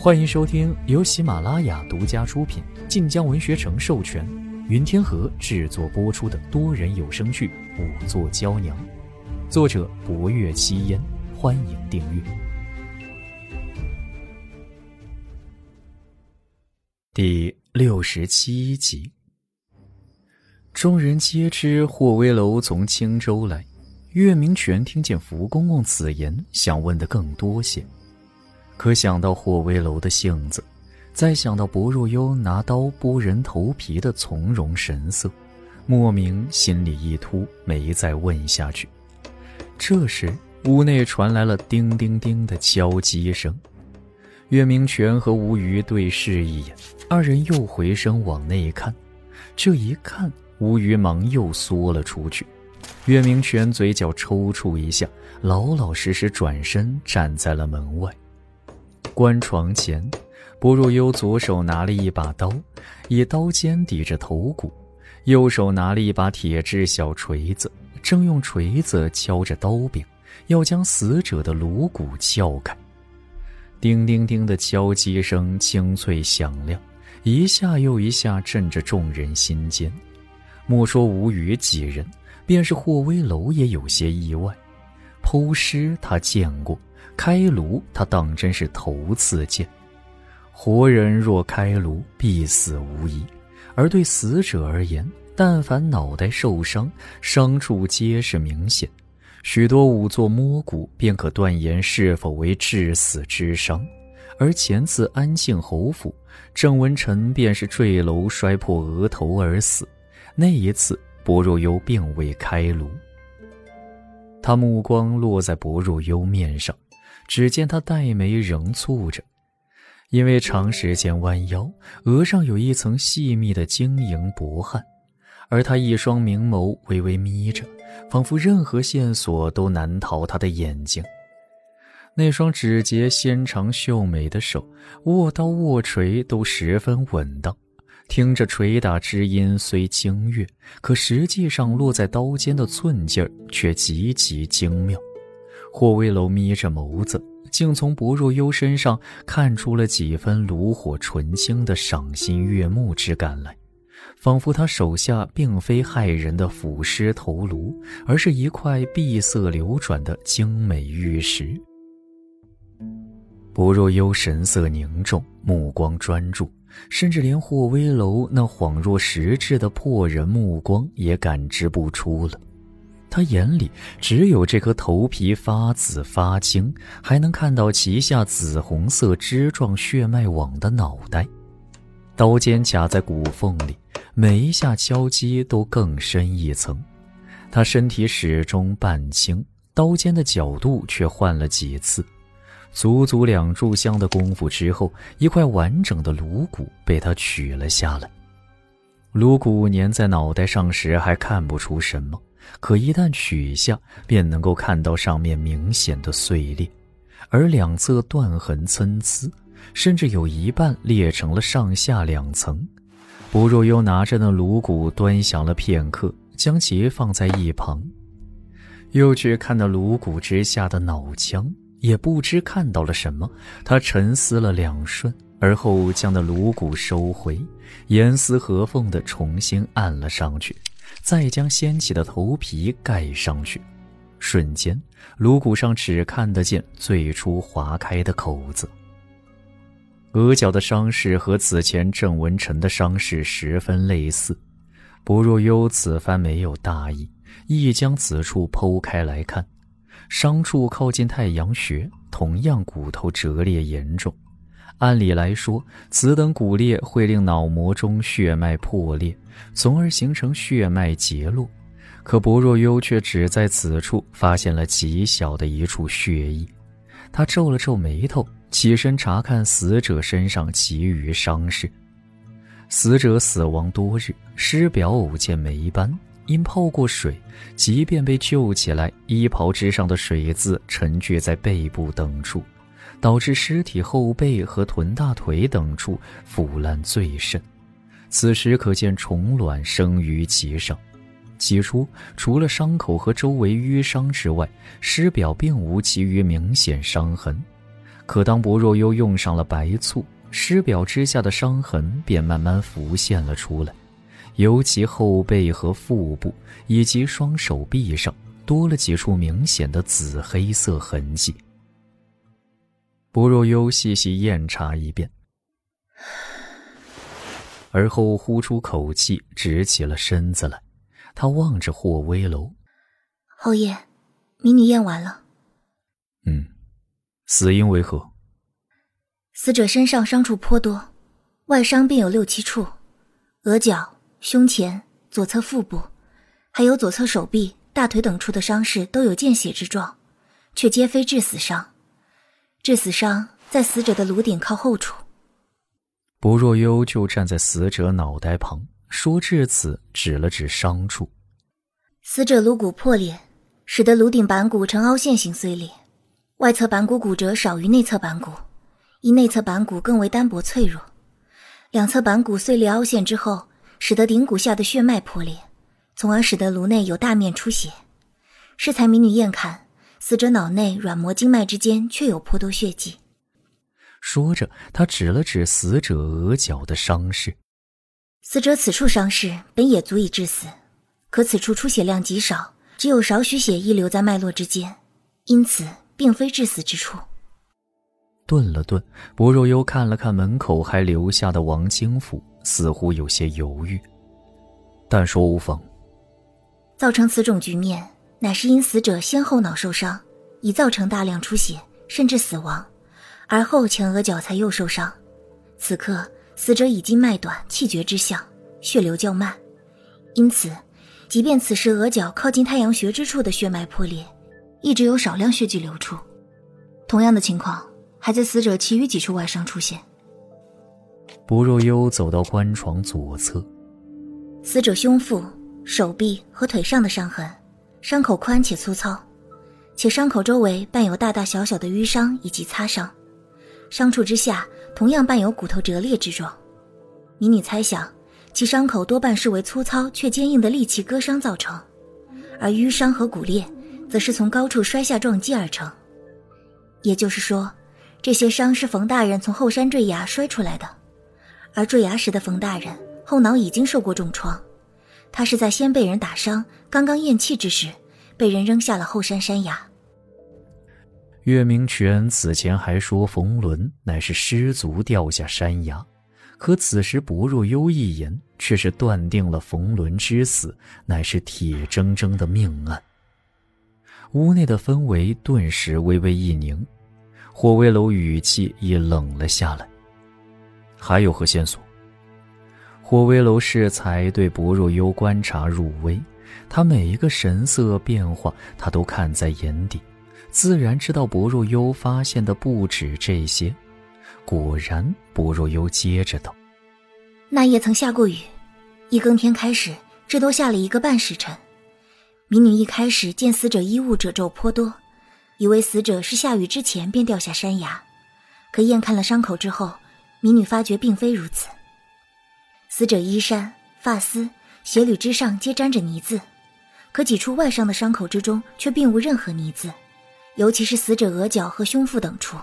欢迎收听由喜马拉雅独家出品、晋江文学城授权、云天河制作播出的多人有声剧《五座娇娘》，作者：博月七烟。欢迎订阅第六十七集。众人皆知霍威楼从青州来，岳明泉听见福公公此言，想问的更多些。可想到霍威楼的性子，再想到薄若幽拿刀剥人头皮的从容神色，莫名心里一突，没再问下去。这时，屋内传来了叮叮叮的敲击声。岳明权和吴瑜对视一眼，二人又回身往内看。这一看，吴瑜忙又缩了出去。岳明权嘴角抽搐一下，老老实实转身站在了门外。关床前，薄若幽左手拿了一把刀，以刀尖抵着头骨，右手拿了一把铁质小锤子，正用锤子敲着刀柄，要将死者的颅骨撬开。叮叮叮的敲击声清脆响亮，一下又一下震着众人心间。莫说吴语几人，便是霍威楼也有些意外。剖尸他见过。开颅，他当真是头次见。活人若开颅，必死无疑；而对死者而言，但凡脑袋受伤，伤处皆是明显，许多仵作摸骨，便可断言是否为致死之伤。而前次安庆侯府，郑文臣便是坠楼摔破额头而死，那一次薄若幽并未开颅。他目光落在薄若幽面上。只见他黛眉仍蹙着，因为长时间弯腰，额上有一层细密的晶莹薄汗，而他一双明眸微微眯着，仿佛任何线索都难逃他的眼睛。那双指节纤长秀美的手，握刀握锤都十分稳当，听着捶打之音虽清悦，可实际上落在刀尖的寸劲儿却极其精妙。霍威楼眯着眸子，竟从薄若幽身上看出了几分炉火纯青的赏心悦目之感来，仿佛他手下并非害人的腐尸头颅，而是一块碧色流转的精美玉石。薄若幽神色凝重，目光专注，甚至连霍威楼那恍若实质的破人目光也感知不出了。他眼里只有这颗头皮发紫发青，还能看到脐下紫红色枝状血脉网的脑袋，刀尖卡在骨缝里，每一下敲击都更深一层。他身体始终半倾，刀尖的角度却换了几次，足足两炷香的功夫之后，一块完整的颅骨被他取了下来。颅骨粘在脑袋上时还看不出什么。可一旦取下，便能够看到上面明显的碎裂，而两侧断痕参差，甚至有一半裂成了上下两层。吴若幽拿着那颅骨端详了片刻，将其放在一旁，又去看那颅骨之下的脑腔，也不知看到了什么。他沉思了两瞬，而后将那颅骨收回，严丝合缝地重新按了上去。再将掀起的头皮盖上去，瞬间，颅骨上只看得见最初划开的口子。额角的伤势和此前郑文臣的伤势十分类似，薄若幽此番没有大意，亦将此处剖开来看，伤处靠近太阳穴，同样骨头折裂严重。按理来说，此等骨裂会令脑膜中血脉破裂，从而形成血脉结络。可薄若幽却只在此处发现了极小的一处血迹。他皱了皱眉头，起身查看死者身上其余伤势。死者死亡多日，尸表偶见霉斑，因泡过水，即便被救起来，衣袍之上的水渍沉聚在背部等处。导致尸体后背和臀大腿等处腐烂最甚，此时可见虫卵生于其上。起初，除了伤口和周围淤伤之外，尸表并无其余明显伤痕。可当薄若幽用上了白醋，尸表之下的伤痕便慢慢浮现了出来，尤其后背和腹部以及双手臂上多了几处明显的紫黑色痕迹。薄若幽细细验查一遍，而后呼出口气，直起了身子来。他望着霍威楼，侯爷，民女验完了。嗯。死因为何？死者身上伤处颇多，外伤便有六七处，额角、胸前、左侧腹部，还有左侧手臂、大腿等处的伤势都有见血之状，却皆非致死伤。致死伤在死者的颅顶靠后处。薄若幽就站在死者脑袋旁，说至此，指了指伤处。死者颅骨破裂，使得颅顶板骨呈凹陷形碎裂。外侧板骨骨折少于内侧板骨，因内侧板骨更为单薄脆弱。两侧板骨碎裂凹陷之后，使得顶骨下的血脉破裂，从而使得颅内有大面出血。适才民女验看，死者脑内软膜经脉之间确有颇多血迹。说着，他指了指死者额角的伤势。死者此处伤势本也足以致死，可此处出血量极少，只有少许血溢留在脉络之间，因此。并非致死之处。顿了顿，薄若幽看了看门口还留下的王京府，似乎有些犹豫，但说无妨。造成此种局面，乃是因死者先后脑受伤，已造成大量出血，甚至死亡，而后前额角才又受伤。此刻死者已经脉短、气绝之象，血流较慢，因此，即便此时额角靠近太阳穴之处的血脉破裂。一直有少量血迹流出，同样的情况还在死者其余几处外伤出现。薄若幽走到棺床左侧，死者胸腹、手臂和腿上的伤痕，伤口宽且粗糙，且伤口周围伴有大大小小的淤伤以及擦伤，伤处之下同样伴有骨头折裂之状。民女猜想，其伤口多半是为粗糙却坚硬的利器割伤造成，而淤伤和骨裂。则是从高处摔下撞击而成，也就是说，这些伤是冯大人从后山坠崖摔出来的，而坠崖时的冯大人后脑已经受过重创，他是在先被人打伤、刚刚咽气之时，被人扔下了后山山崖。岳明泉此前还说冯伦乃是失足掉下山崖，可此时薄若幽一言，却是断定了冯仑之死乃是铁铮铮的命案。屋内的氛围顿时微微一凝，霍威楼语气也冷了下来。还有何线索？霍威楼适才对薄若幽观察入微，他每一个神色变化，他都看在眼底，自然知道薄若幽发现的不止这些。果然，薄若幽接着道：“那夜曾下过雨，一更天开始，至多下了一个半时辰。”民女一开始见死者衣物褶皱颇多，以为死者是下雨之前便掉下山崖，可验看了伤口之后，民女发觉并非如此。死者衣衫、发丝、鞋履之上皆沾着泥渍，可几处外伤的伤口之中却并无任何泥渍，尤其是死者额角和胸腹等处，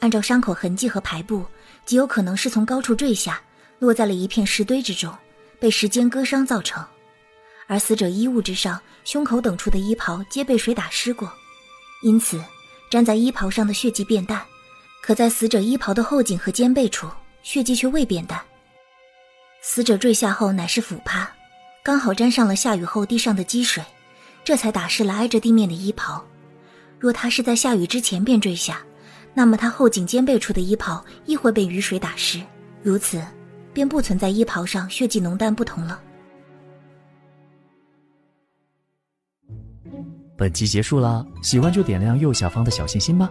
按照伤口痕迹和排布，极有可能是从高处坠下，落在了一片石堆之中，被时间割伤造成。而死者衣物之上、胸口等处的衣袍皆被水打湿过，因此粘在衣袍上的血迹变淡；可在死者衣袍的后颈和肩背处，血迹却未变淡。死者坠下后乃是俯趴，刚好沾上了下雨后地上的积水，这才打湿了挨着地面的衣袍。若他是在下雨之前便坠下，那么他后颈肩背处的衣袍亦会被雨水打湿，如此便不存在衣袍上血迹浓淡不同了。本集结束啦，喜欢就点亮右下方的小心心吧。